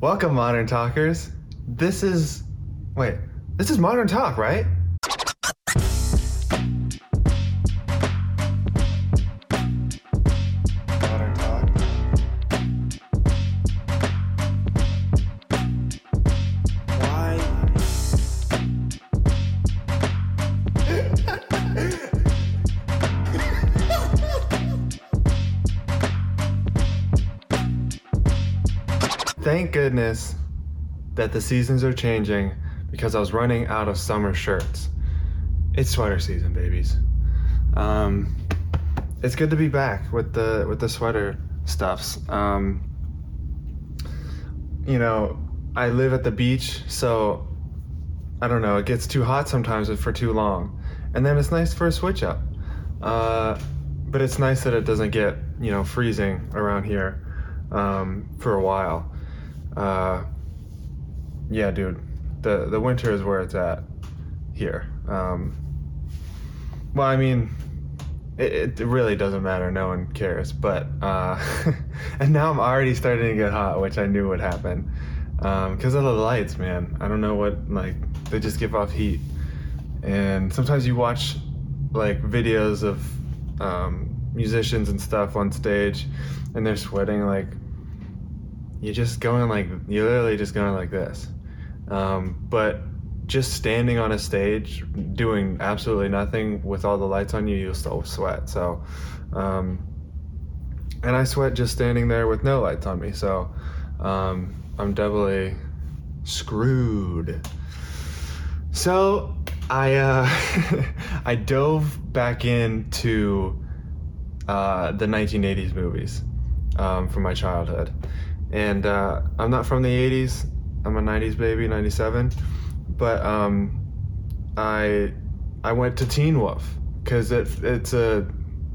Welcome, Modern Talkers. This is. Wait, this is Modern Talk, right? Goodness that the seasons are changing because I was running out of summer shirts. It's sweater season, babies. Um, it's good to be back with the with the sweater stuffs. Um, you know, I live at the beach, so I don't know. It gets too hot sometimes for too long, and then it's nice for a switch up. Uh, but it's nice that it doesn't get you know freezing around here um, for a while. Uh, yeah, dude, the the winter is where it's at here. Um, well, I mean, it, it really doesn't matter. No one cares. But uh, and now I'm already starting to get hot, which I knew would happen because of the lights, man. I don't know what like they just give off heat, and sometimes you watch like videos of um, musicians and stuff on stage, and they're sweating like you're just going like you're literally just going like this. Um, but just standing on a stage doing absolutely nothing with all the lights on you, you'll still sweat. So, um, and I sweat just standing there with no lights on me. So, um, I'm doubly screwed. So, I uh, I dove back into uh, the 1980s movies um, from my childhood, and uh, I'm not from the 80s. I'm a 90s baby, 97 but um, I I went to Teen Wolf because it, it's a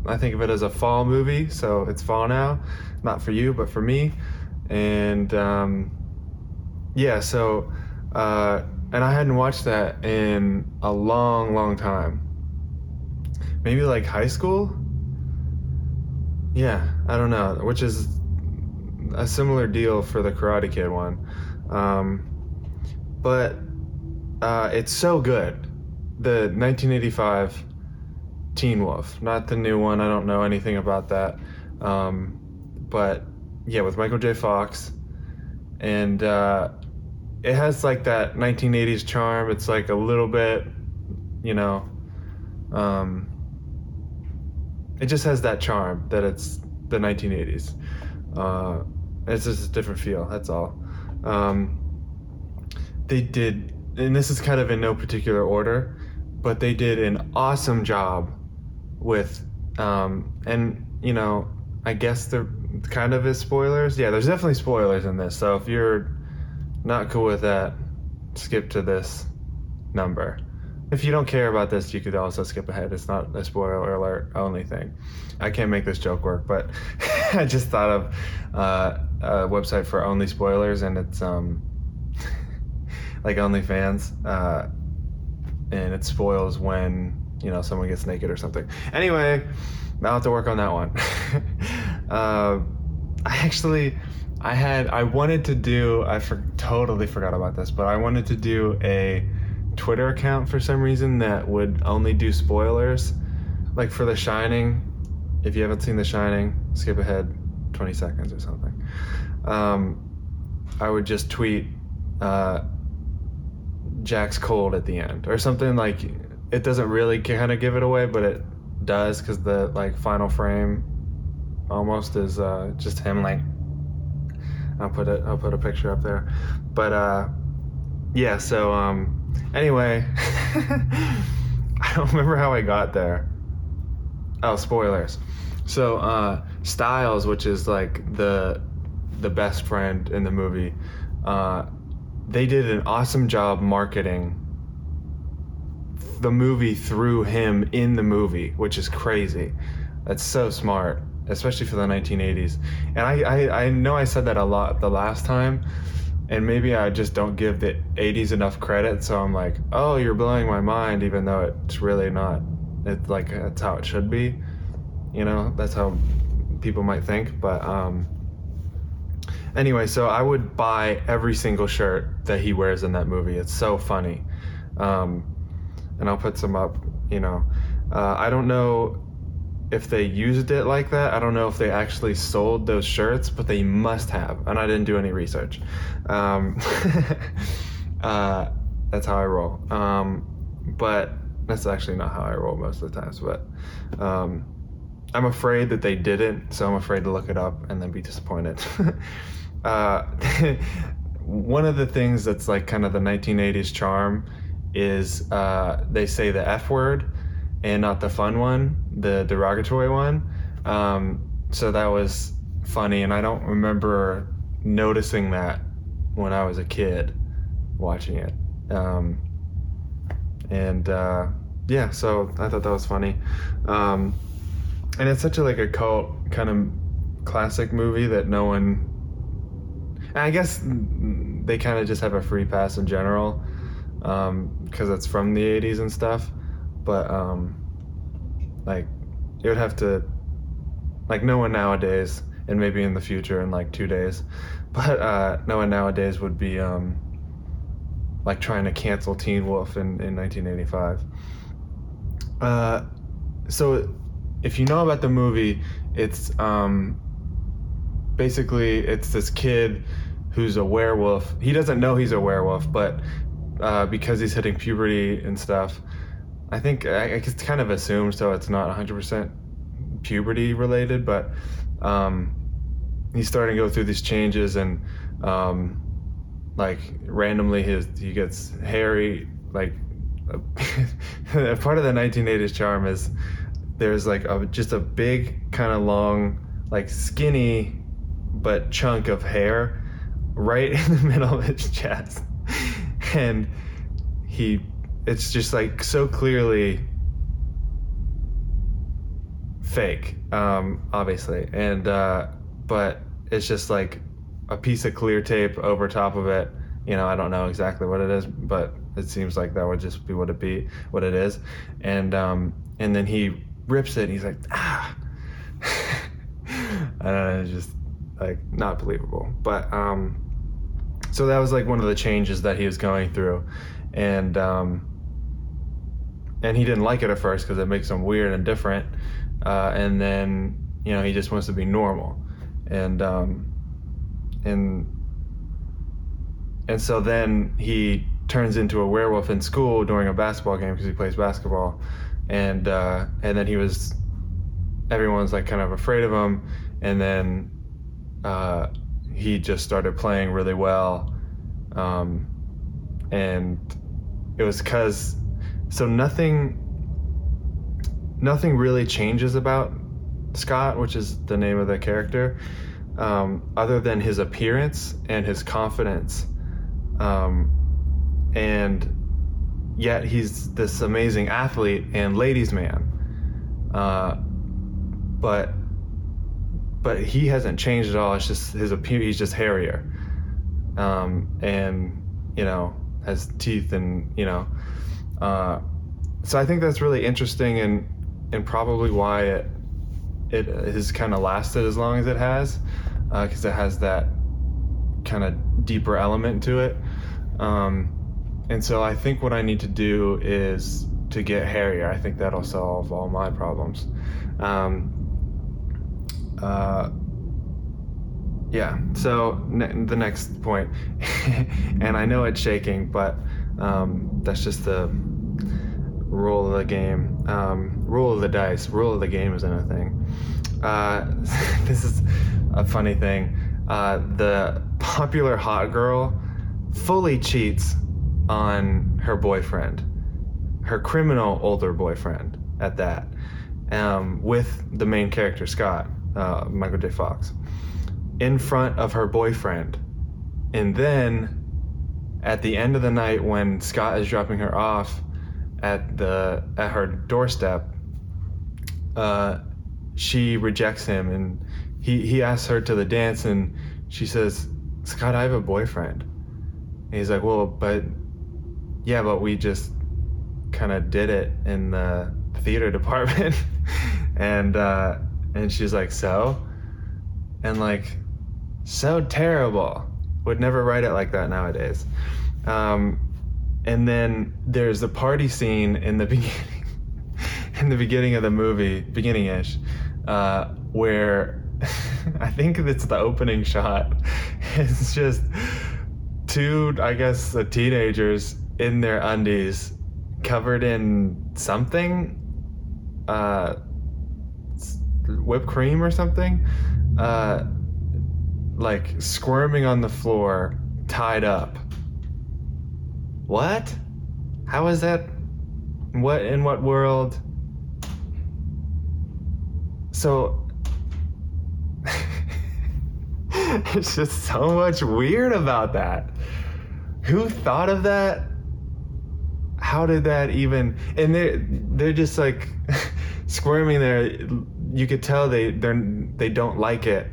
I think of it as a fall movie, so it's fall now, not for you, but for me, and um, yeah, so uh, and I hadn't watched that in a long, long time, maybe like high school. Yeah, I don't know, which is a similar deal for the Karate Kid one, um, but uh, it's so good. The 1985 Teen Wolf, not the new one. I don't know anything about that. Um, but yeah, with Michael J. Fox. And uh, it has like that 1980s charm. It's like a little bit, you know, um, it just has that charm that it's the 1980s. Uh, it's just a different feel, that's all. Um, they did and this is kind of in no particular order, but they did an awesome job with, um, and you know, I guess there kind of is spoilers. Yeah, there's definitely spoilers in this. So if you're not cool with that, skip to this number. If you don't care about this, you could also skip ahead. It's not a spoiler alert only thing. I can't make this joke work, but I just thought of uh, a website for only spoilers, and it's um, like OnlyFans, uh, and it spoils when you know someone gets naked or something. Anyway, I'll have to work on that one. uh, I actually, I had, I wanted to do, I for, totally forgot about this, but I wanted to do a Twitter account for some reason that would only do spoilers, like for The Shining. If you haven't seen The Shining, skip ahead 20 seconds or something. Um, I would just tweet. Uh, Jack's cold at the end or something like it doesn't really kind of give it away, but it does because the like final frame almost is uh, just him like I'll put it I'll put a picture up there, but uh, yeah. So um, anyway, I don't remember how I got there. Oh, spoilers. So uh, Stiles, which is like the the best friend in the movie, uh, they did an awesome job marketing the movie through him in the movie, which is crazy. That's so smart, especially for the 1980s. And I, I, I know I said that a lot the last time, and maybe I just don't give the 80s enough credit. So I'm like, oh, you're blowing my mind, even though it's really not. It's like that's how it should be. You know, that's how people might think. But um, anyway, so I would buy every single shirt that he wears in that movie. It's so funny. Um, and I'll put some up, you know. Uh, I don't know if they used it like that. I don't know if they actually sold those shirts, but they must have. And I didn't do any research. Um, uh, that's how I roll. Um, but that's actually not how I roll most of the times. But um, I'm afraid that they didn't, so I'm afraid to look it up and then be disappointed. uh, one of the things that's like kind of the 1980s charm is uh, they say the F word and not the fun one, the derogatory one. Um, so that was funny, and I don't remember noticing that when I was a kid watching it. Um, and uh, yeah, so I thought that was funny. Um, and it's such a like a cult kind of classic movie that no one. I guess they kind of just have a free pass in general because um, it's from the 80s and stuff. But um, like, it would have to, like, no one nowadays, and maybe in the future in like two days, but uh, no one nowadays would be um, like trying to cancel Teen Wolf in, in 1985. Uh, so, if you know about the movie, it's um, basically it's this kid who's a werewolf. He doesn't know he's a werewolf, but uh, because he's hitting puberty and stuff. I think I, it's kind of assume so it's not 100% puberty related, but um, he's starting to go through these changes and um, like randomly his he gets hairy. Like a, part of the 1980s charm is there's like a, just a big kind of long, like skinny but chunk of hair right in the middle of his chest and he it's just like so clearly fake um obviously. And uh but it's just like a piece of clear tape over top of it. You know i don't know exactly what it is but it seems like that would just be what it be what it is. And um and then he rips it and he's like ah. Know it's just like not believable. But um so that was like one of the changes that he was going through, and um, and he didn't like it at first because it makes him weird and different, uh, and then you know he just wants to be normal, and um, and and so then he turns into a werewolf in school during a basketball game because he plays basketball, and uh, and then he was everyone's like kind of afraid of him, and then. Uh, he just started playing really well. Um, and it was because, so nothing, nothing really changes about Scott, which is the name of the character, um, other than his appearance and his confidence. Um, and yet he's this amazing athlete and ladies' man. Uh, but but he hasn't changed at all. It's just his appearance. He's just hairier, um, and you know has teeth and you know. Uh, so I think that's really interesting and and probably why it it has kind of lasted as long as it has because uh, it has that kind of deeper element to it. Um, and so I think what I need to do is to get hairier. I think that'll solve all my problems. Um, uh, yeah, so ne- the next point, and I know it's shaking, but um, that's just the rule of the game, um, rule of the dice, rule of the game isn't a thing. Uh, this is a funny thing. Uh, the popular hot girl fully cheats on her boyfriend, her criminal older boyfriend at that, um, with the main character, Scott uh, Michael J. Fox, in front of her boyfriend. And then at the end of the night, when Scott is dropping her off at the at her doorstep, uh, she rejects him, and he he asks her to the dance, and she says, "Scott, I have a boyfriend." And he's like, "Well, but yeah, but we just kind of did it in the theater department," and uh, and she's like, so? And like, so terrible. Would never write it like that nowadays. Um, and then there's the party scene in the beginning, in the beginning of the movie, beginning-ish, uh, where I think it's the opening shot. It's just two, I guess, teenagers in their undies, covered in something, uh, whipped cream or something, uh, like squirming on the floor, tied up. What? How is that? What in what world? So it's just so much weird about that. Who thought of that? How did that even? And they're they're just like squirming there. You could tell they they're they don't like it.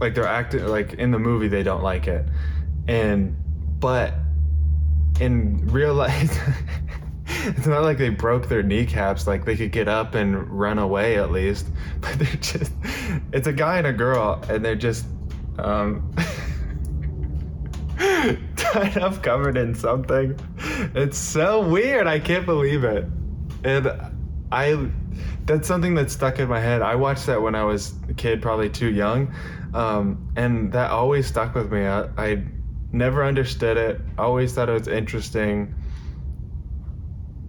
Like they're acting like in the movie they don't like it, and but in real life. it's not like they broke their kneecaps like they could get up and run away at least. But they're just it's a guy and a girl and they're just um tied up covered in something. It's so weird i can't believe it. And i that's something that stuck in my head. I watched that when i was a kid probably too young um, and that always stuck with me I, I never understood it always thought it was interesting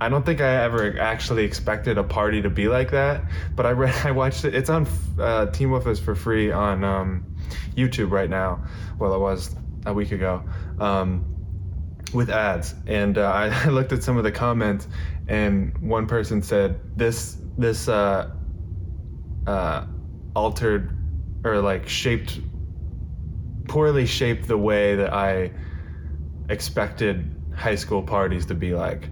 I don't think I ever actually expected a party to be like that, but I read, I watched it. It's on uh, Teen Wolf is for free on um, YouTube right now. Well, it was a week ago um, with ads, and uh, I, I looked at some of the comments, and one person said this this uh, uh, altered or like shaped poorly shaped the way that I expected high school parties to be like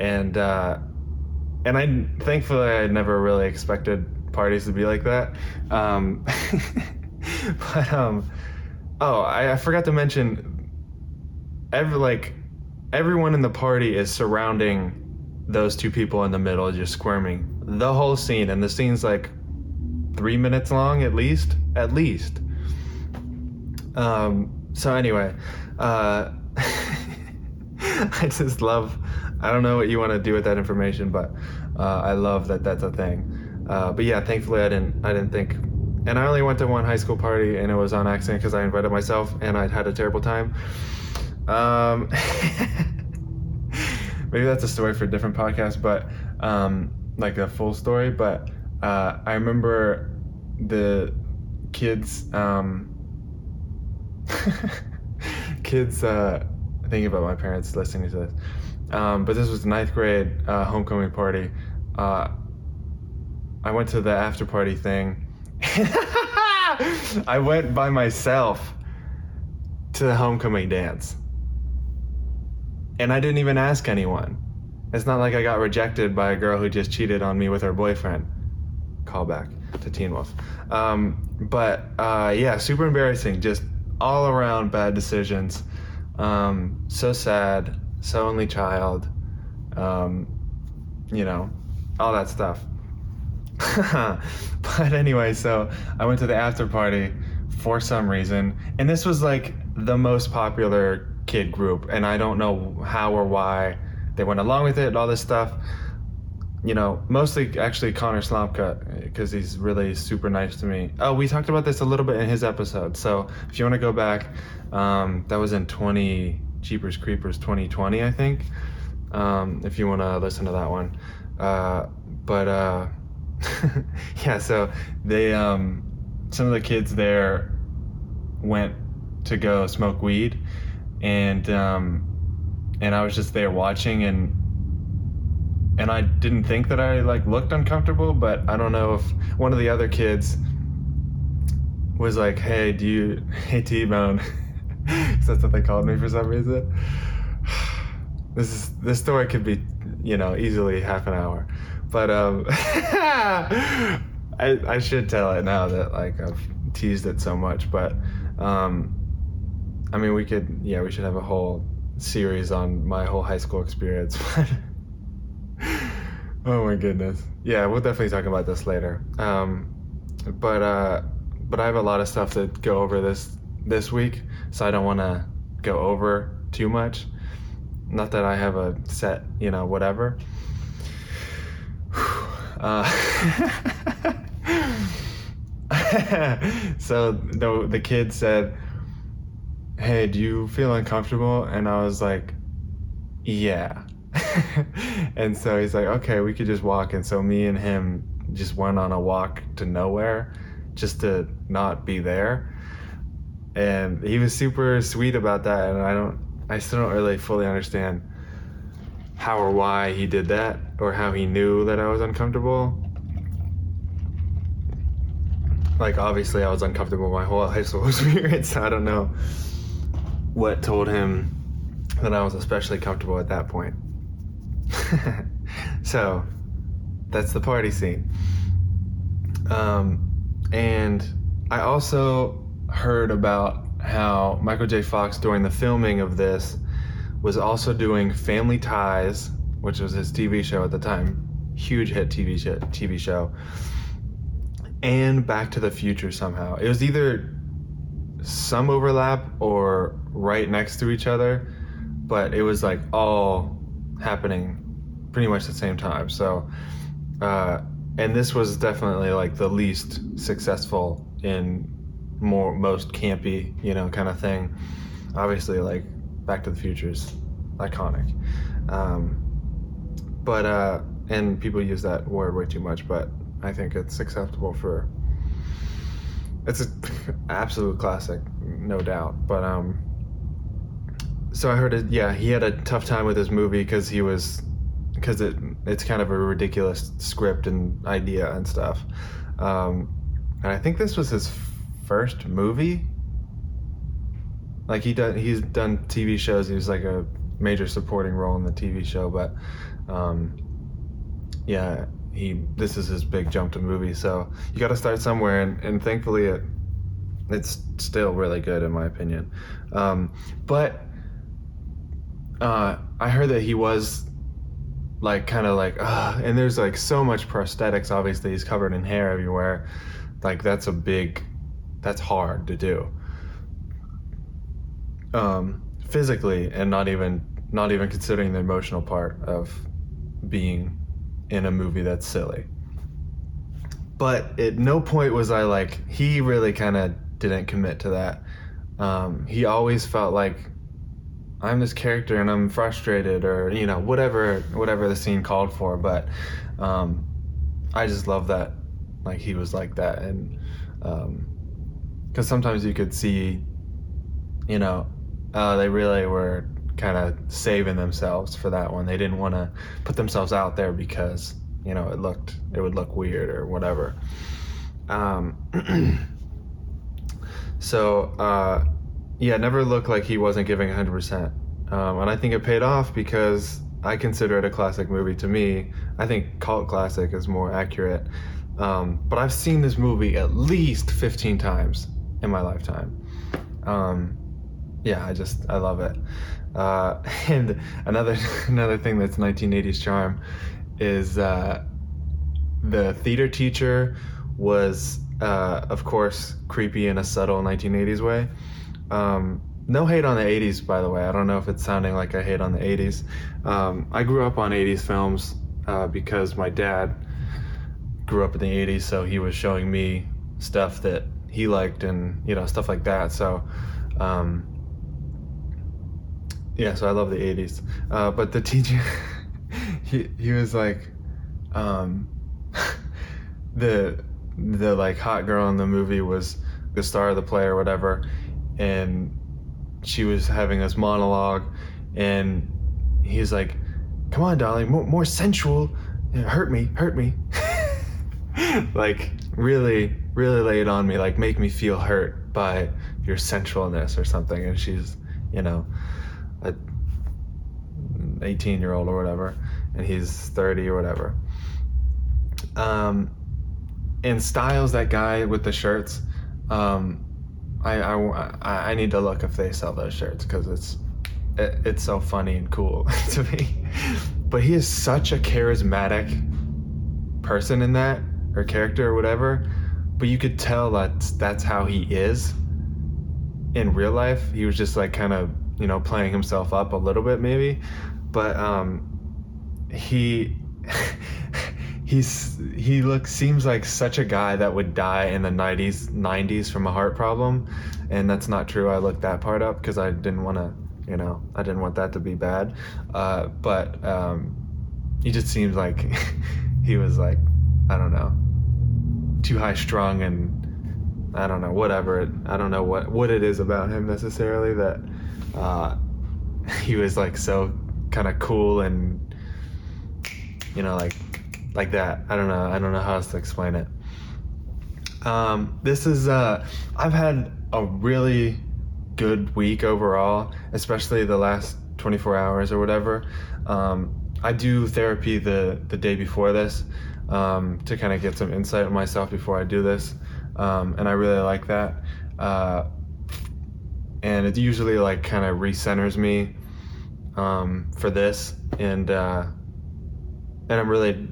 and uh, and I thankfully I never really expected parties to be like that. Um, but um, oh, I, I forgot to mention, every like everyone in the party is surrounding those two people in the middle, just squirming the whole scene, and the scene's like three minutes long at least, at least. Um, so anyway, uh, I just love I don't know what you want to do with that information, but uh, I love that that's a thing. Uh, but yeah, thankfully I didn't I didn't think, and I only went to one high school party, and it was on accident because I invited myself, and I'd had a terrible time. Um, maybe that's a story for a different podcast, but um, like a full story. But uh, I remember the kids um, kids uh, thinking about my parents listening to this um, but this was ninth grade uh, homecoming party. Uh, I went to the after party thing. I went by myself to the homecoming dance. And I didn't even ask anyone. It's not like I got rejected by a girl who just cheated on me with her boyfriend. Callback to Teen Wolf. Um, but uh, yeah, super embarrassing. Just all around bad decisions. Um, so sad so only child, um, you know, all that stuff. but anyway, so I went to the after party for some reason, and this was like the most popular kid group, and I don't know how or why they went along with it, and all this stuff. You know, mostly actually Connor Slomka, because he's really super nice to me. Oh, we talked about this a little bit in his episode. So if you want to go back, um, that was in 20, Jeepers Creepers 2020, I think. Um, if you want to listen to that one. Uh, but uh, yeah, so they um, some of the kids there went to go smoke weed, and um, and I was just there watching and and I didn't think that I like looked uncomfortable, but I don't know if one of the other kids was like, "Hey, do you hey T-Bone?" that's what they called me for some reason. This is this story could be, you know, easily half an hour, but um, I I should tell it now that like I've teased it so much, but um, I mean we could yeah we should have a whole series on my whole high school experience. oh my goodness, yeah, we'll definitely talk about this later. Um, but uh, but I have a lot of stuff to go over this this week, so I don't want to go over too much. Not that I have a set, you know, whatever. Uh, so the the kid said, "Hey, do you feel uncomfortable?" And I was like, "Yeah." and so he's like, "Okay, we could just walk." And so me and him just went on a walk to nowhere, just to not be there. And he was super sweet about that, and I don't, I still don't really fully understand how or why he did that or how he knew that I was uncomfortable. Like obviously I was uncomfortable my whole high school experience. So I don't know what told him that I was especially comfortable at that point. so that's the party scene. Um, and I also heard about how Michael J. Fox during the filming of this was also doing Family Ties, which was his TV show at the time, huge hit TV show, TV show, and Back to the Future somehow. It was either some overlap or right next to each other, but it was like all happening pretty much the same time. So, uh, and this was definitely like the least successful in more most campy, you know, kind of thing. Obviously, like Back to the Future is iconic. Um, but uh, and people use that word way too much, but I think it's acceptable for. It's an absolute classic, no doubt. But um, so I heard it. Yeah, he had a tough time with his movie because he was because it it's kind of a ridiculous script and idea and stuff. Um, and I think this was his first movie like he done he's done TV shows. He was like a major supporting role in the TV show, but um, yeah, he this is his big jump to movie. So you got to start somewhere, and, and thankfully it it's still really good in my opinion. Um, but uh, I heard that he was like kind of like uh, and there's like so much prosthetics. Obviously, he's covered in hair everywhere. Like that's a big that's hard to do um, physically and not even not even considering the emotional part of being in a movie that's silly. But at no point was I like he really kind of didn't commit to that. Um, he always felt like I'm this character and I'm frustrated or you know whatever whatever the scene called for. But um, I just love that like he was like that and because um, sometimes you could see you know uh, they really were kind of saving themselves for that one. They didn't want to put themselves out there because you know it looked it would look weird or whatever. Um, so uh, yeah, never looked like he wasn't giving 100%. Um, and I think it paid off because I consider it a classic movie to me. I think cult classic is more accurate. Um, but I've seen this movie at least 15 times in my lifetime. Um, yeah, I just I love it. Uh, and another another thing that's 1980s charm is uh, the theater teacher was uh, of course creepy in a subtle 1980s way. Um, no hate on the 80s, by the way. I don't know if it's sounding like I hate on the 80s. Um, I grew up on 80s films uh, because my dad grew up in the 80s, so he was showing me stuff that he liked and you know stuff like that. So um, yeah, so I love the '80s. Uh, but the teacher, he he was like, um, the the like hot girl in the movie was the star of the play or whatever, and she was having this monologue, and he's like, "Come on, darling, more, more sensual, hurt me, hurt me." like really, really lay it on me, like make me feel hurt by your sensualness or something. And she's, you know, a 18 year old or whatever, and he's 30 or whatever. Um, and Stiles, that guy with the shirts, um, I, I, I need to look if they sell those shirts because it's it, it's so funny and cool to me. But he is such a charismatic person in that or character or whatever. but you could tell that that's how he is in real life. He was just like kind of you know playing himself up a little bit maybe, but um, he. he's he looks seems like such a guy that would die in the 90s 90s from a heart problem. And that's not true. I looked that part up because i didn't want to you know i didn't want that to be bad. Uh, but um, he just seems like he was like i don't know too high strung and i don't know whatever it, i don't know what what it is about him necessarily that uh, he was like so kind of cool and you know like like that. I don't know. I don't know how else to explain it. Um, this is uh, I've had a really good week overall, especially the last 24 hours or whatever. Um, I do therapy the the day before this um, to kind of get some insight on myself before I do this, um, and I really like that. Uh, and it usually like kind of recenters me um, for this, and uh, and I'm really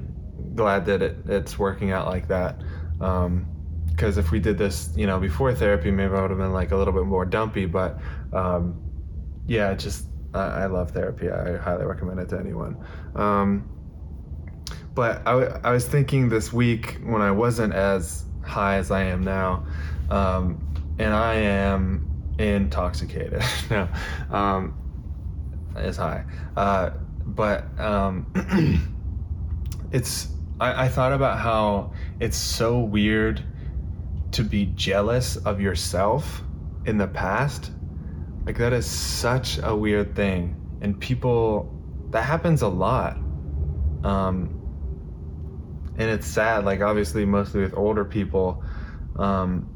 glad that it, it's working out like that. Because um, if we did this, you know, before therapy, maybe I would have been like a little bit more dumpy. But um, yeah, just I, I, love therapy. I highly recommend it to anyone. Um, but I, I was thinking this week when I wasn't as high as I am now, um, and I am intoxicated now. Um, is high, uh, but um, it's I, I thought about how it's so weird to be jealous of yourself in the past. Like that is such a weird thing. And people that happens a lot. Um and it's sad, like obviously mostly with older people. Um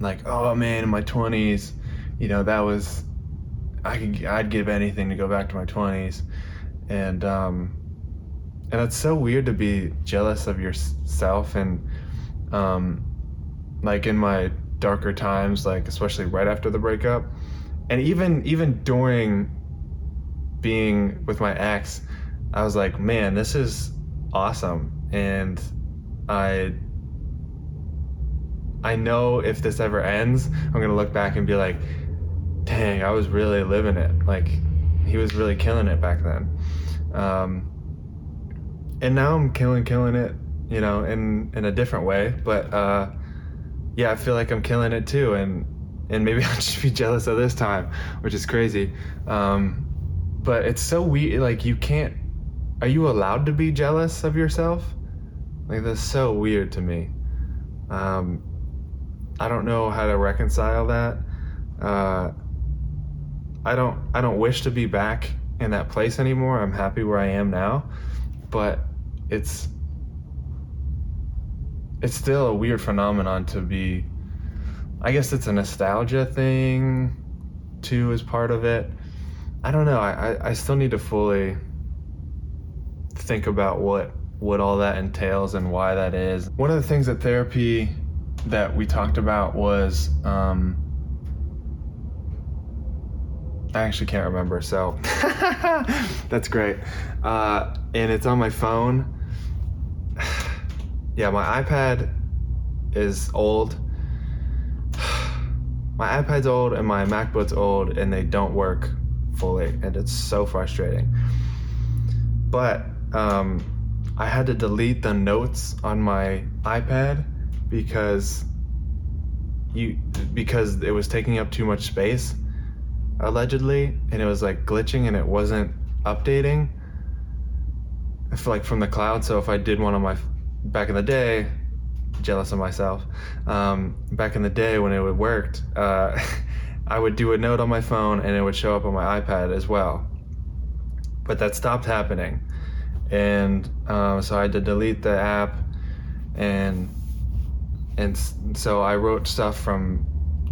like, oh man, in my twenties, you know, that was I could I'd give anything to go back to my twenties. And um and it's so weird to be jealous of yourself and um like in my darker times like especially right after the breakup. And even even during being with my ex i was like man this is awesome. And i i know if this ever ends i'm gonna look back and be like dang i was really living it. Like he was really killing it back then. Um, and now I'm killing killing it, you know, in in a different way. But uh, yeah, I feel like I'm killing it too, and and maybe I'll just be jealous of this time, which is crazy. Um, but it's so weird. Like you can't. Are you allowed to be jealous of yourself? Like that's so weird to me. Um, I don't know how to reconcile that. Uh, I don't. I don't wish to be back in that place anymore. I'm happy where I am now, but it's it's still a weird phenomenon to be I guess it's a nostalgia thing too as part of it. I don't know. I, I still need to fully think about what what all that entails and why that is. One of the things that therapy that we talked about was um, I actually can't remember, so that's great. Uh, and it's on my phone yeah, my iPad is old. My iPad's old and my MacBook's old and they don't work fully, and it's so frustrating. But um, I had to delete the notes on my iPad because you because it was taking up too much space allegedly and it was like glitching and it wasn't updating like from the cloud so if i did one on my back in the day, jealous of myself. Um, back in the day when it worked, uh, I would do a note on my phone and it would show up on my iPad as well. But that stopped happening, and um, so I had to delete the app, and and so I wrote stuff from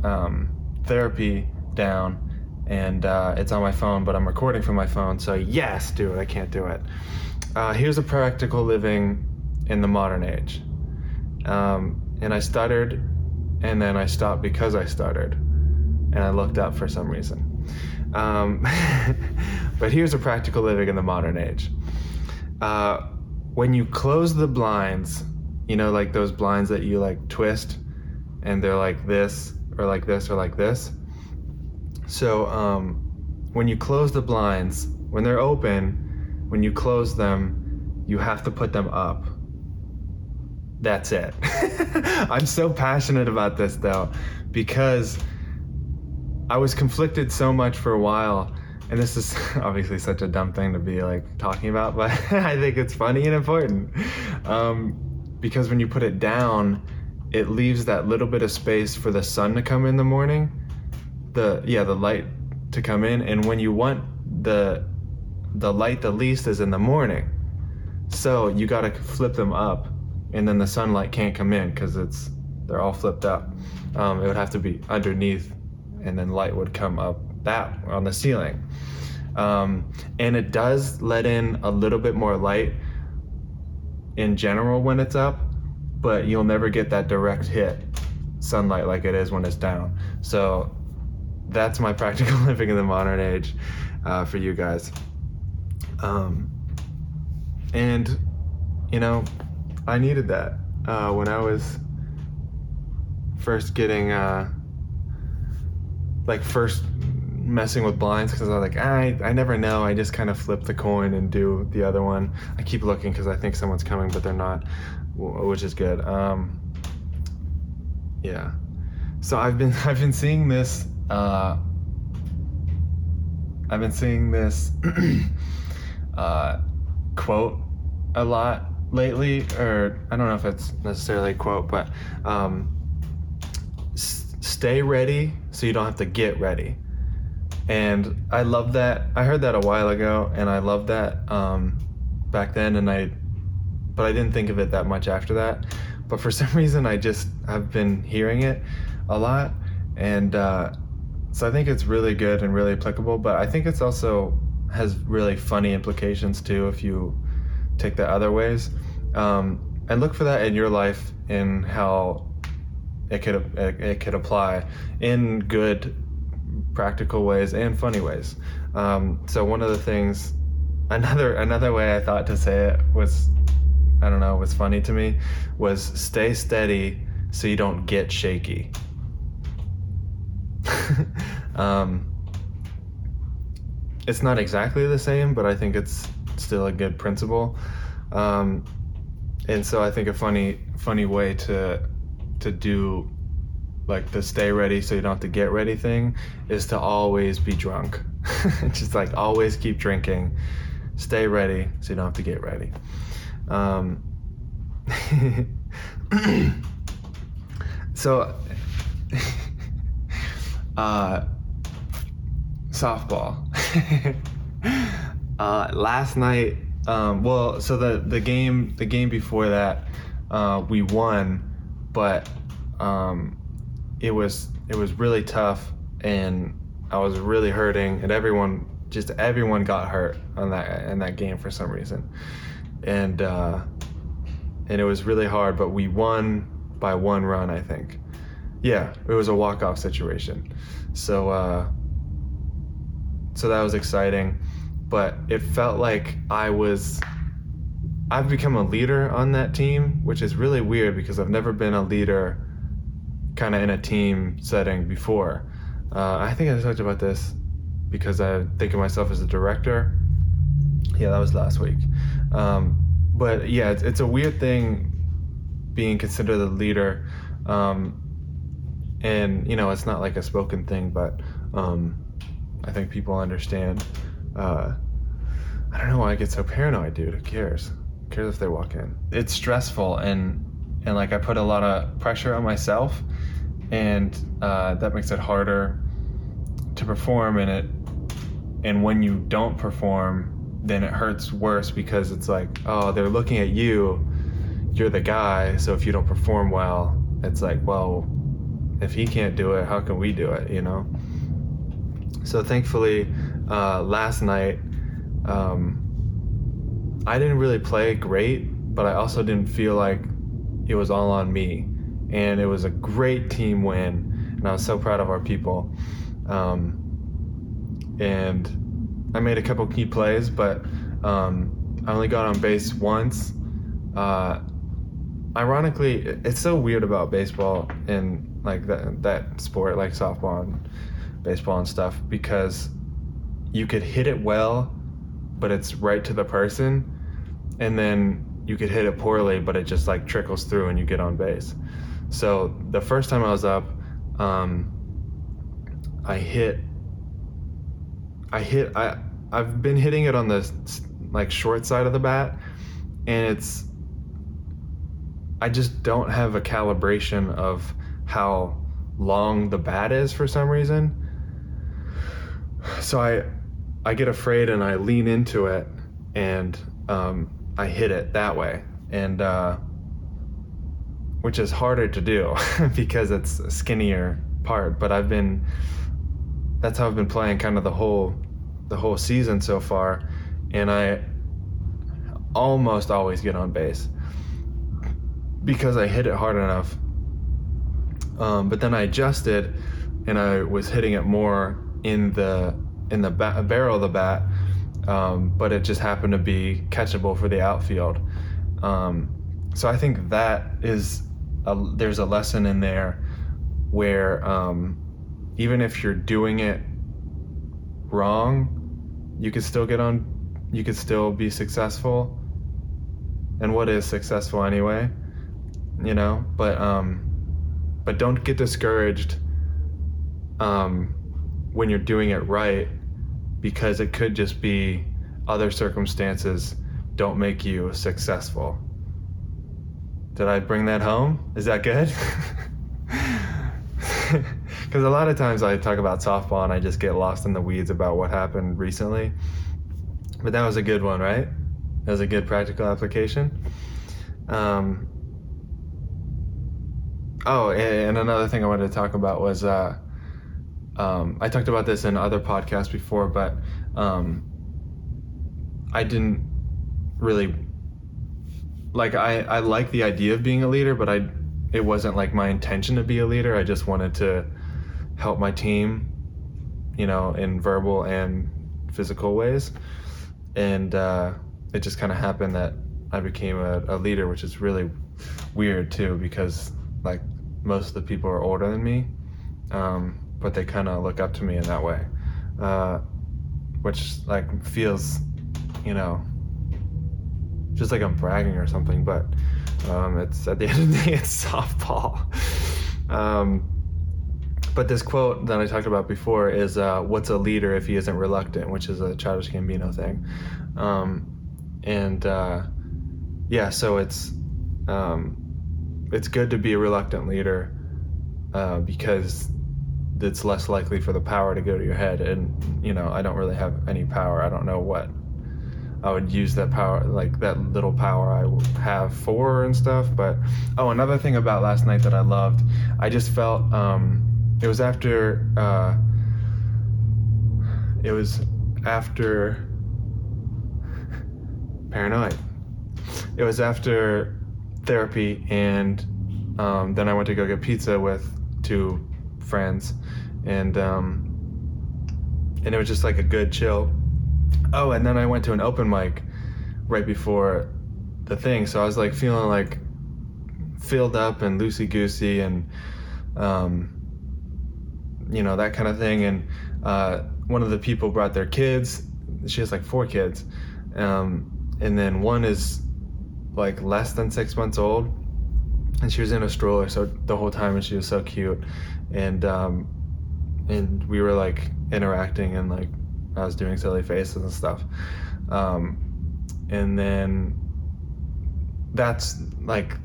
um, therapy down, and uh, it's on my phone, but I'm recording from my phone. So yes, do it. I can't do it. Uh, here's a practical living in the modern age. Um, and I stuttered, and then I stopped because I stuttered, and I looked up for some reason. Um, but here's a practical living in the modern age. Uh, when you close the blinds, you know, like those blinds that you like twist and they're like this or like this or like this. So um, when you close the blinds, when they're open, when you close them, you have to put them up. That's it. I'm so passionate about this though, because I was conflicted so much for a while. And this is obviously such a dumb thing to be like talking about, but I think it's funny and important. Um, because when you put it down, it leaves that little bit of space for the sun to come in the morning. The yeah, the light to come in, and when you want the the light the least is in the morning. So you got to flip them up, and then the sunlight can't come in because it's they're all flipped up. Um, it would have to be underneath, and then light would come up that on the ceiling. Um, and it does let in a little bit more light in general when it's up, but you'll never get that direct hit sunlight like it is when it's down. So that's my practical living in the modern age uh, for you guys. Um, and, you know, I needed that uh, when I was first getting, uh, like, first messing with blinds because I was like, I, I never know. I just kind of flip the coin and do the other one. I keep looking because I think someone's coming, but they're not, which is good. Um, yeah. So I've been I've been seeing this. Uh, I've been seeing this uh, quote a lot lately, or I don't know if it's necessarily a quote, but um, s- stay ready so you don't have to get ready and I love that. I heard that a while ago, and I love that um, back then, and I, but I didn't think of it that much after that. But for some reason, I just have been hearing it a lot, and uh, so I think it's really good and really applicable. But I think it's also has really funny implications too if you take that other ways. Um, and look for that in your life in how it could it, it could apply in good practical ways and funny ways. Um, so one of the things, another another way I thought to say it was, I don't know, was funny to me, was stay steady so you don't get shaky. um, it's not exactly the same, but I think it's still a good principle. Um, and so I think a funny funny way to to do like the stay ready so you don't have to get ready thing is to always be drunk. Just like always keep drinking, stay ready so you don't have to get ready. Um, so, uh, softball. Uh, last night, um, well, so the the game the game before that, uh, we won, but um, it was it was really tough and I was really hurting and everyone just everyone got hurt on that in that game for some reason. And uh, and it was really hard, but we won by one run, I think. Yeah, it was a walk-off situation. So uh, so that was exciting, but it felt like I was I've become a leader on that team, which is really weird because I've never been a leader kind of in a team setting before. Uh, I think I talked about this because I think of myself as a director. Yeah, that was last week. Um, but yeah, it's, it's, a weird thing being considered a leader. Um, and, you know, it's not like a spoken thing, but um, I think people understand. Uh, I don't know why I get so paranoid, dude. Who cares? Who cares if they walk in? It's stressful and and like I put a lot of pressure on myself and uh, that makes it harder to perform in it and when you don't perform then it hurts worse because it's like oh they're looking at you you're the guy so if you don't perform well it's like well if he can't do it how can we do it you know so thankfully uh, last night um, i didn't really play great but i also didn't feel like it was all on me and it was a great team win. And I was so proud of our people. Um, and I made a couple key plays, but um, I only got on base once. Uh, ironically, it's so weird about baseball, and like that that sport, like softball and baseball and stuff, because you could hit it well, but it's right to the person, and then you could hit it poorly, but it just like trickles through and you get on base. So the first time I was up, um, I hit. I hit. I I've been hitting it on the like short side of the bat, and it's. I just don't have a calibration of how long the bat is for some reason. So I, I get afraid and I lean into it, and um, I hit it that way, and uh, which is harder to do because it's a skinnier part. But I've been that's how I've been playing kind of the whole the whole season so far, and I almost always get on base because I hit it hard enough. Um, but then I adjusted, and I was hitting it more in the in the bat, barrel of the bat um, but it just happened to be catchable for the outfield. Um, so I think that is a, there's a lesson in there where um, even if you're doing it wrong, you could still get on. You could still be successful. And what is successful anyway? You know, but um, but don't get discouraged um, when you're doing it right because it could just be other circumstances don't make you successful. Did I bring that home? Is that good? Because a lot of times I talk about softball and I just get lost in the weeds about what happened recently. But that was a good one, right? That was a good practical application. Um, oh, and another thing I wanted to talk about was uh, um, I talked about this in other podcasts before, but um, I didn't really like I, I like the idea of being a leader, but I it wasn't like my intention to be a leader. I just wanted to help my team, you know, in verbal and physical ways, and uh, it just kind of happened that I became a, a leader, which is really weird too, because like most of the people are older than me. Um, but they kind of look up to me in that way, uh, which like feels, you know, just like I'm bragging or something. But um, it's at the end of the day, it's softball. Um, but this quote that I talked about before is uh, "What's a leader if he isn't reluctant?" which is a Childish Gambino thing, um, and uh, yeah, so it's um, it's good to be a reluctant leader uh, because it's less likely for the power to go to your head. And, you know, I don't really have any power. I don't know what I would use that power, like that little power I have for and stuff. But, oh, another thing about last night that I loved, I just felt um, it was after, uh, it was after paranoid. It was after therapy, and um, then I went to go get pizza with two friends, and um, and it was just like a good chill. Oh, and then I went to an open mic right before the thing, so I was like feeling like filled up and loosey goosey and um, you know that kind of thing. And uh, one of the people brought their kids. She has like four kids, um, and then one is like less than six months old and she was in a stroller so the whole time and she was so cute and um and we were like interacting and like I was doing silly faces and stuff. Um and then that's like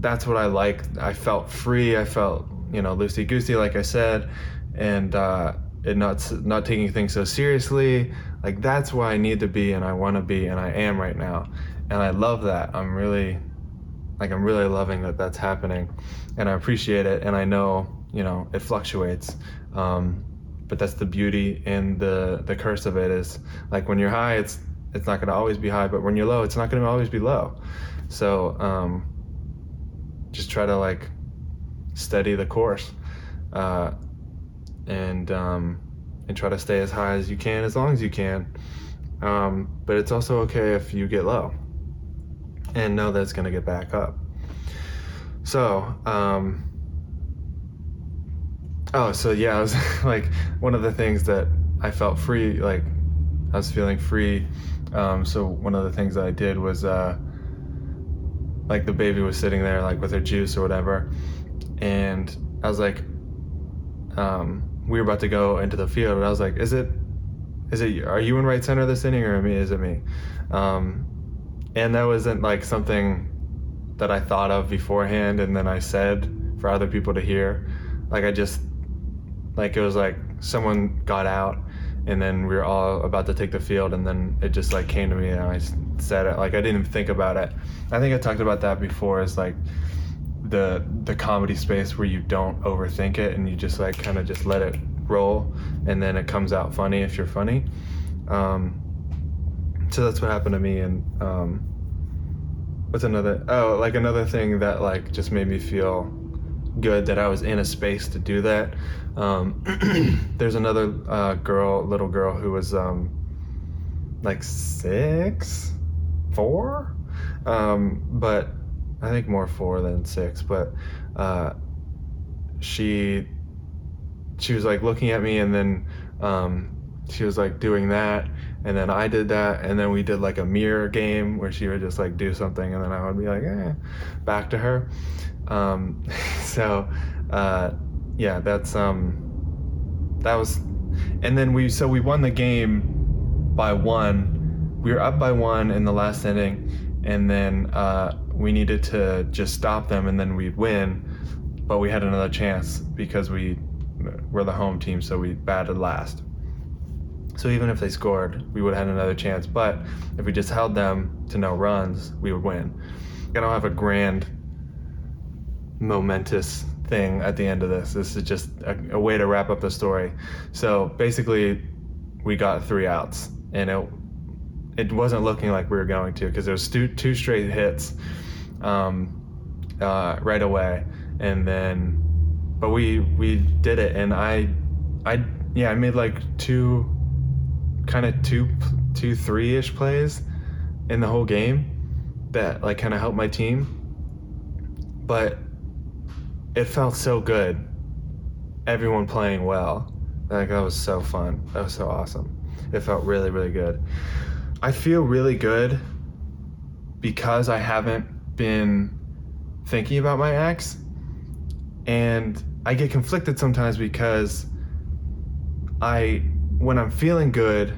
that's what I like. I felt free. I felt you know loosey goosey like I said and uh and not not taking things so seriously. Like that's where I need to be and I want to be and I am right now. And I love that. I'm really like I'm really loving that that's happening, and I appreciate it. And I know you know it fluctuates, um, but that's the beauty and the the curse of it is like when you're high, it's it's not going to always be high, but when you're low, it's not going to always be low. So um, just try to like steady the course, uh, and um, and try to stay as high as you can as long as you can. Um, but it's also okay if you get low and know that it's going to get back up. So, um, Oh, so yeah, I was like one of the things that I felt free, like I was feeling free. Um, so one of the things that I did was, uh, like the baby was sitting there, like with her juice or whatever, and I was like, um, we were about to go into the field, and I was like, is it, is it, are you in right center this inning or me? Is it me? Um, and that wasn't like something that I thought of beforehand, and then I said for other people to hear. Like I just, like it was like someone got out and then we were all about to take the field and then it just like came to me and i said it like i didn't even think about it i think i talked about that before is like the the comedy space where you don't overthink it and you just like kind of just let it roll and then it comes out funny if you're funny um, so that's what happened to me and um, what's another oh like another thing that like just made me feel good that I was in a space to do that. Um, there's another uh, girl, little girl, who was um, like six, four, um, but I think more four than six. But uh, she she was like looking at me, and then um, she was like doing that, and then I did that, and then we did like a mirror game where she would just like do something, and then I would be like, eh, back to her. Um, so uh, yeah, that's um, that was, and then we so we won the game by one. We were up by one in the last inning, and then uh, we needed to just stop them, and then we'd win. But we had another chance because we were the home team, so we batted last. So even if they scored, we would have had another chance. But if we just held them to no runs, we would win. I don't have a grand momentous thing at the end of this. This is just a, a way to wrap up the story. So basically, we got three outs, and it it wasn't looking like we were going to because there was two, two straight hits um, uh, right away, and then but we we did it, and I I yeah I made like two kind of two two three ish plays in the whole game that like kind of helped my team, but it felt so good. Everyone playing well. Like that was so fun. That was so awesome. It felt really, really good. I feel really good because I haven't been thinking about my ex. And I get conflicted sometimes because I when I'm feeling good,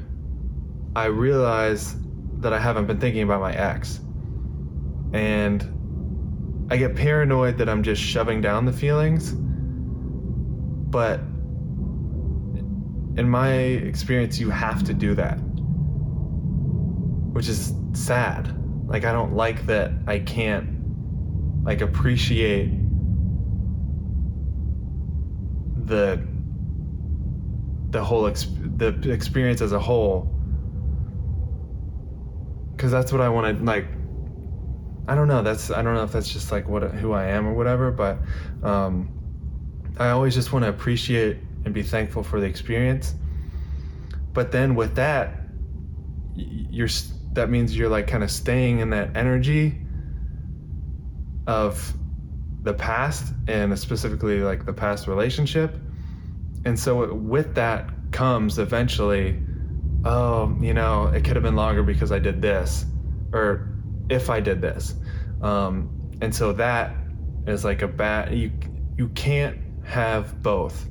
I realize that I haven't been thinking about my ex. And I get paranoid that I'm just shoving down the feelings. But in my experience, you have to do that, which is sad. Like, I don't like that I can't, like, appreciate the the whole exp- the experience as a whole because that's what I want to like I don't know. That's I don't know if that's just like what who I am or whatever, but um, I always just want to appreciate and be thankful for the experience. But then with that, you're that means you're like kind of staying in that energy of the past and specifically like the past relationship. And so with that comes eventually, oh, you know, it could have been longer because I did this, or if I did this. Um, and so that is like a bad you you can't have both.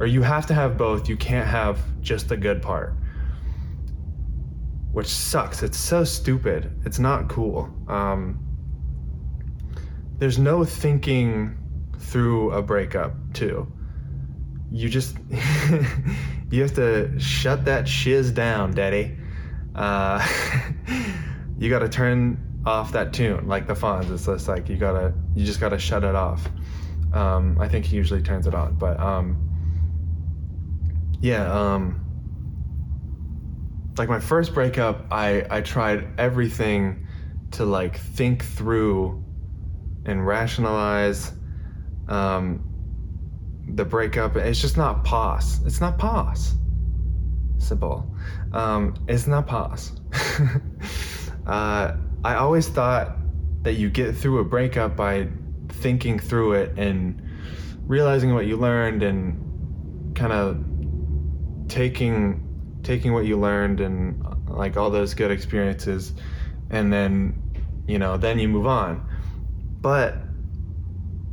Or you have to have both. You can't have just the good part. Which sucks. It's so stupid. It's not cool. Um, there's no thinking through a breakup, too. You just you have to shut that shiz down, daddy. Uh, you got to turn off that tune like the Fonz. It's just like you gotta, you just gotta shut it off. Um, I think he usually turns it on, but um, yeah. Um, like my first breakup, I I tried everything to like think through and rationalize um, the breakup. It's just not pos. It's not pos. Simple. Um, it's not pos. Uh, I always thought that you get through a breakup by thinking through it and realizing what you learned and kind of taking taking what you learned and like all those good experiences and then you know then you move on. But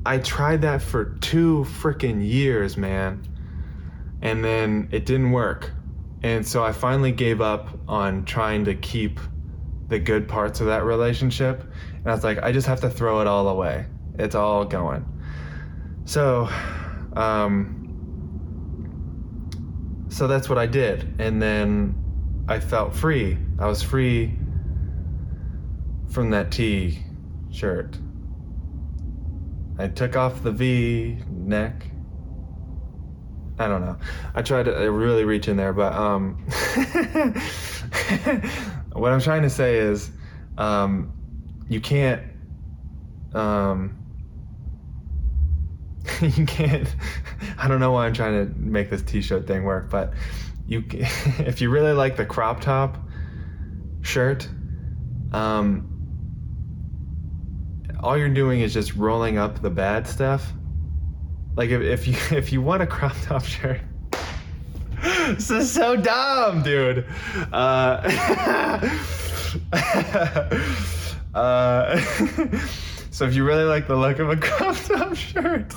i tried that for two freaking years man and then it didn't work. And so i finally gave up on trying to keep the good parts of that relationship. And i was like i just have to throw it all away. It's all going so um so that's what i did. And then i felt free. I was free from that t shirt i took off the v neck. I don't know. I tried to really reach in there, but um, what I'm trying to say is, um, you can't, um, you can't. I don't know why I'm trying to make this t-shirt thing work, but you, if you really like the crop top shirt, um, all you're doing is just rolling up the bad stuff like if, if you if you want a crop top shirt, this is so dumb, dude. Uh, uh, so if you really like the look of a crop top shirt,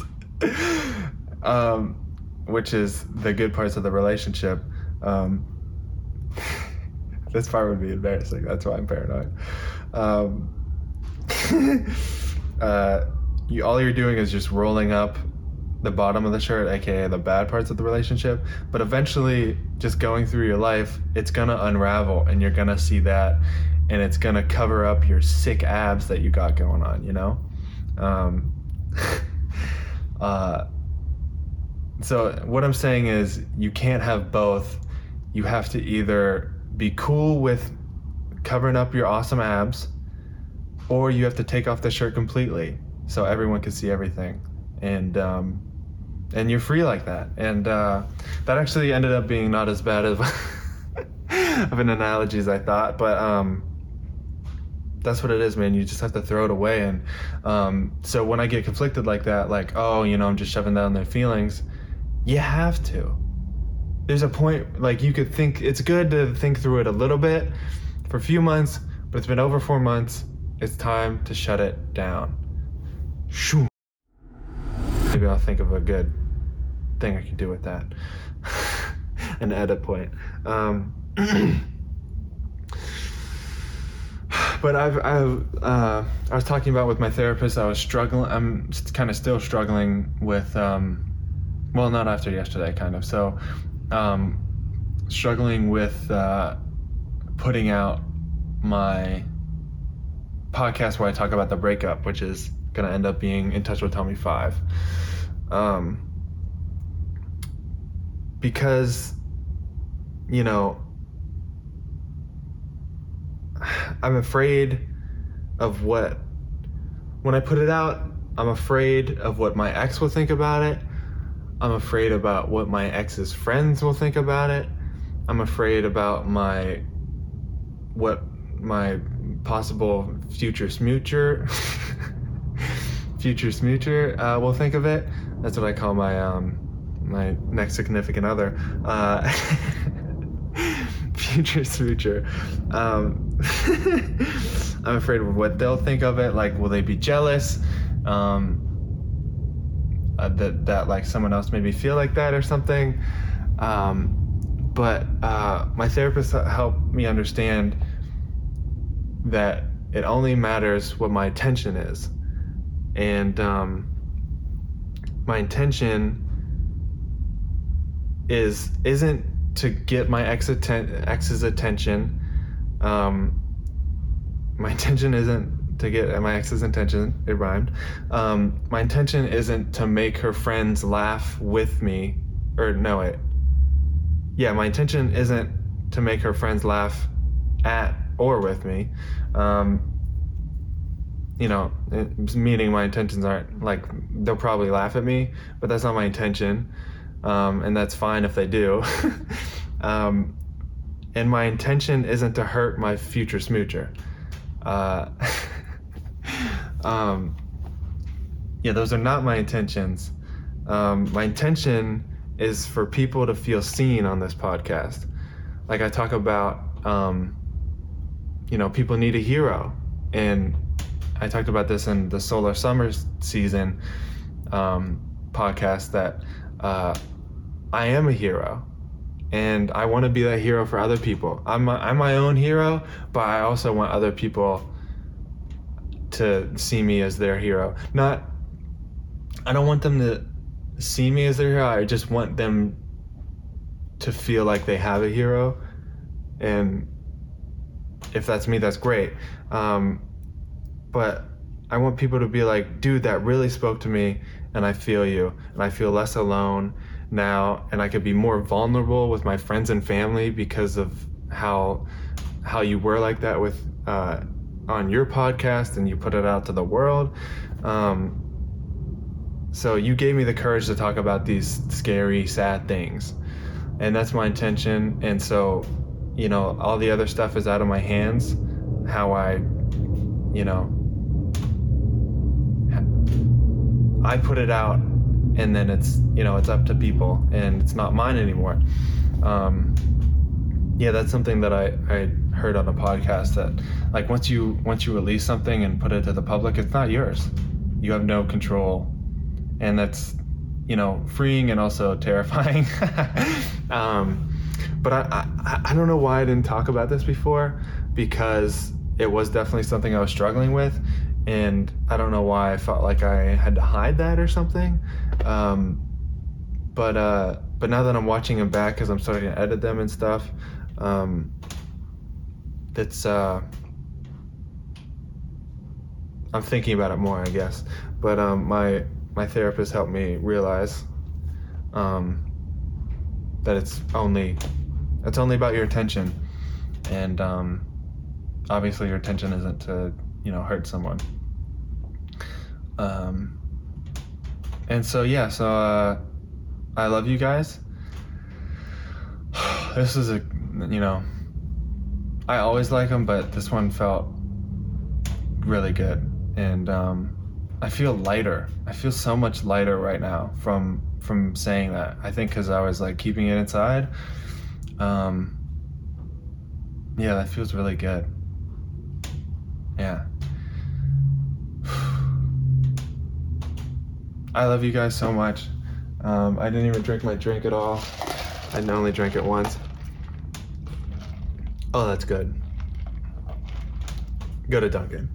um, which is the good parts of the relationship, um, this part would be embarrassing. That's why I'm paranoid. Um, uh, you, all you're doing is just rolling up the bottom of the shirt, aka the bad parts of the relationship. But eventually, just going through your life, it's gonna unravel and you're gonna see that and it's gonna cover up your sick abs that you got going on, you know? Um, uh, so, what I'm saying is, you can't have both. You have to either be cool with covering up your awesome abs, or you have to take off the shirt completely so everyone can see everything. And, um, and you're free like that. And uh, that actually ended up being not as bad of, of an analogy as I thought, but um, that's what it is, man. You just have to throw it away. And um, so when I get conflicted like that, like, oh, you know, I'm just shoving down their feelings, you have to. There's a point, like, you could think it's good to think through it a little bit for a few months, but it's been over four months. It's time to shut it down. Shoo. Maybe I'll think of a good thing I could do with that. An edit point. Um, but I've, I've uh, I was talking about with my therapist. I was struggling. I'm kind of still struggling with. Um, well, not after yesterday, kind of. So, um, struggling with uh, putting out my podcast where I talk about the breakup, which is gonna end up being in touch with Tommy Five. Um, because, you know, I'm afraid of what, when I put it out, I'm afraid of what my ex will think about it. I'm afraid about what my ex's friends will think about it. I'm afraid about my, what my possible future smoocher, future smoocher uh, will think of it. That's what I call my um, my next significant other. Uh, future smoocher. Um, I'm afraid of what they'll think of it. Like, will they be jealous? Um, uh, that that like someone else made me feel like that or something. Um, but uh, my therapist helped me understand that it only matters what my intention is, and um, my intention is isn't to get my ex atten- ex's attention. Um, my intention isn't to get my ex's attention. It rhymed. Um, my intention isn't to make her friends laugh with me, or no, it. Yeah, my intention isn't to make her friends laugh at or with me. Um, you know, meaning my intentions aren't like they'll probably laugh at me, but that's not my intention, um, and that's fine if they do. um, and my intention isn't to hurt my future smoocher. Uh, um, yeah, those are not my intentions. Um, my intention is for people to feel seen on this podcast. Like I talk about, um, you know, people need a hero, and I talked about this in the Solar Summer season um, podcast that uh, I am a hero and I want to be that hero for other people. I'm my, I'm my own hero, but I also want other people to see me as their hero. Not I don't want them to see me as their hero. I just want them to feel like they have a hero, and if that's me, that's great. Um, but I want people to be like, dude, that really spoke to me, and I feel you, and I feel less alone now, and I could be more vulnerable with my friends and family because of how how you were like that with uh, on your podcast, and you put it out to the world. Um, so you gave me the courage to talk about these scary, sad things, and that's my intention. And so, you know, all the other stuff is out of my hands. How I, you know, I put it out and then it's you know it's up to people and it's not mine anymore. Um, yeah that's something that I, I heard on a podcast that like once you once you release something and put it to the public it's not yours. You have no control. And that's you know freeing and also terrifying. Um, but I, I i don't know why i didn't talk about this before because it was definitely something i was struggling with and I don't know why I felt like I had to hide that or something. Um, but uh, but now that I'm watching them back because I'm starting to edit them and stuff, um, that's uh, I'm thinking about it more, I guess. But um, my my therapist helped me realize um, that it's only it's only about your attention, and um, obviously your attention isn't to you know hurt someone. Um, and so yeah, so uh, I love you guys. This is a you know, I always like them, but this one felt really good, and um, I feel lighter. I feel so much lighter right now from from saying that. I think because I was like keeping it inside. Um, yeah, that feels really good. Yeah. I love you guys so much. Um, I didn't even drink my drink at all. I only drank it once. Oh, that's good. Go to Dunkin'.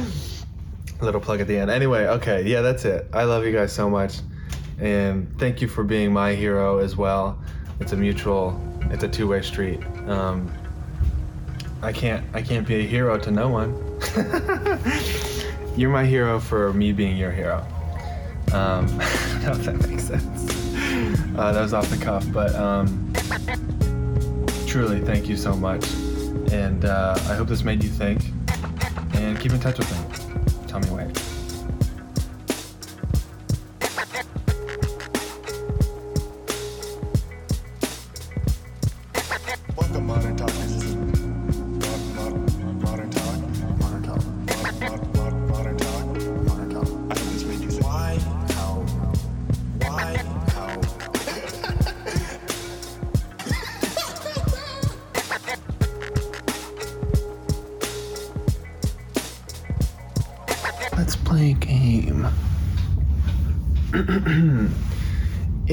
Little plug at the end. Anyway, okay, yeah, that's it. I love you guys so much, and thank you for being my hero as well. It's a mutual, it's a two-way street. Um, I can't, I can't be a hero to no one. You're my hero for me being your hero. Um, I don't know if that makes sense. Uh, that was off the cuff, but um, truly, thank you so much. And uh, I hope this made you think. And keep in touch with me.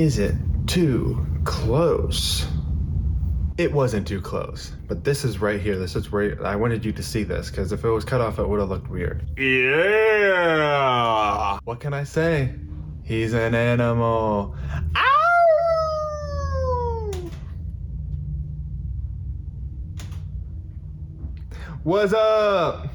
Is it too close? It wasn't too close, but this is right here. This is where I wanted you to see this because if it was cut off, it would have looked weird. Yeah! What can I say? He's an animal. Ow! What's up?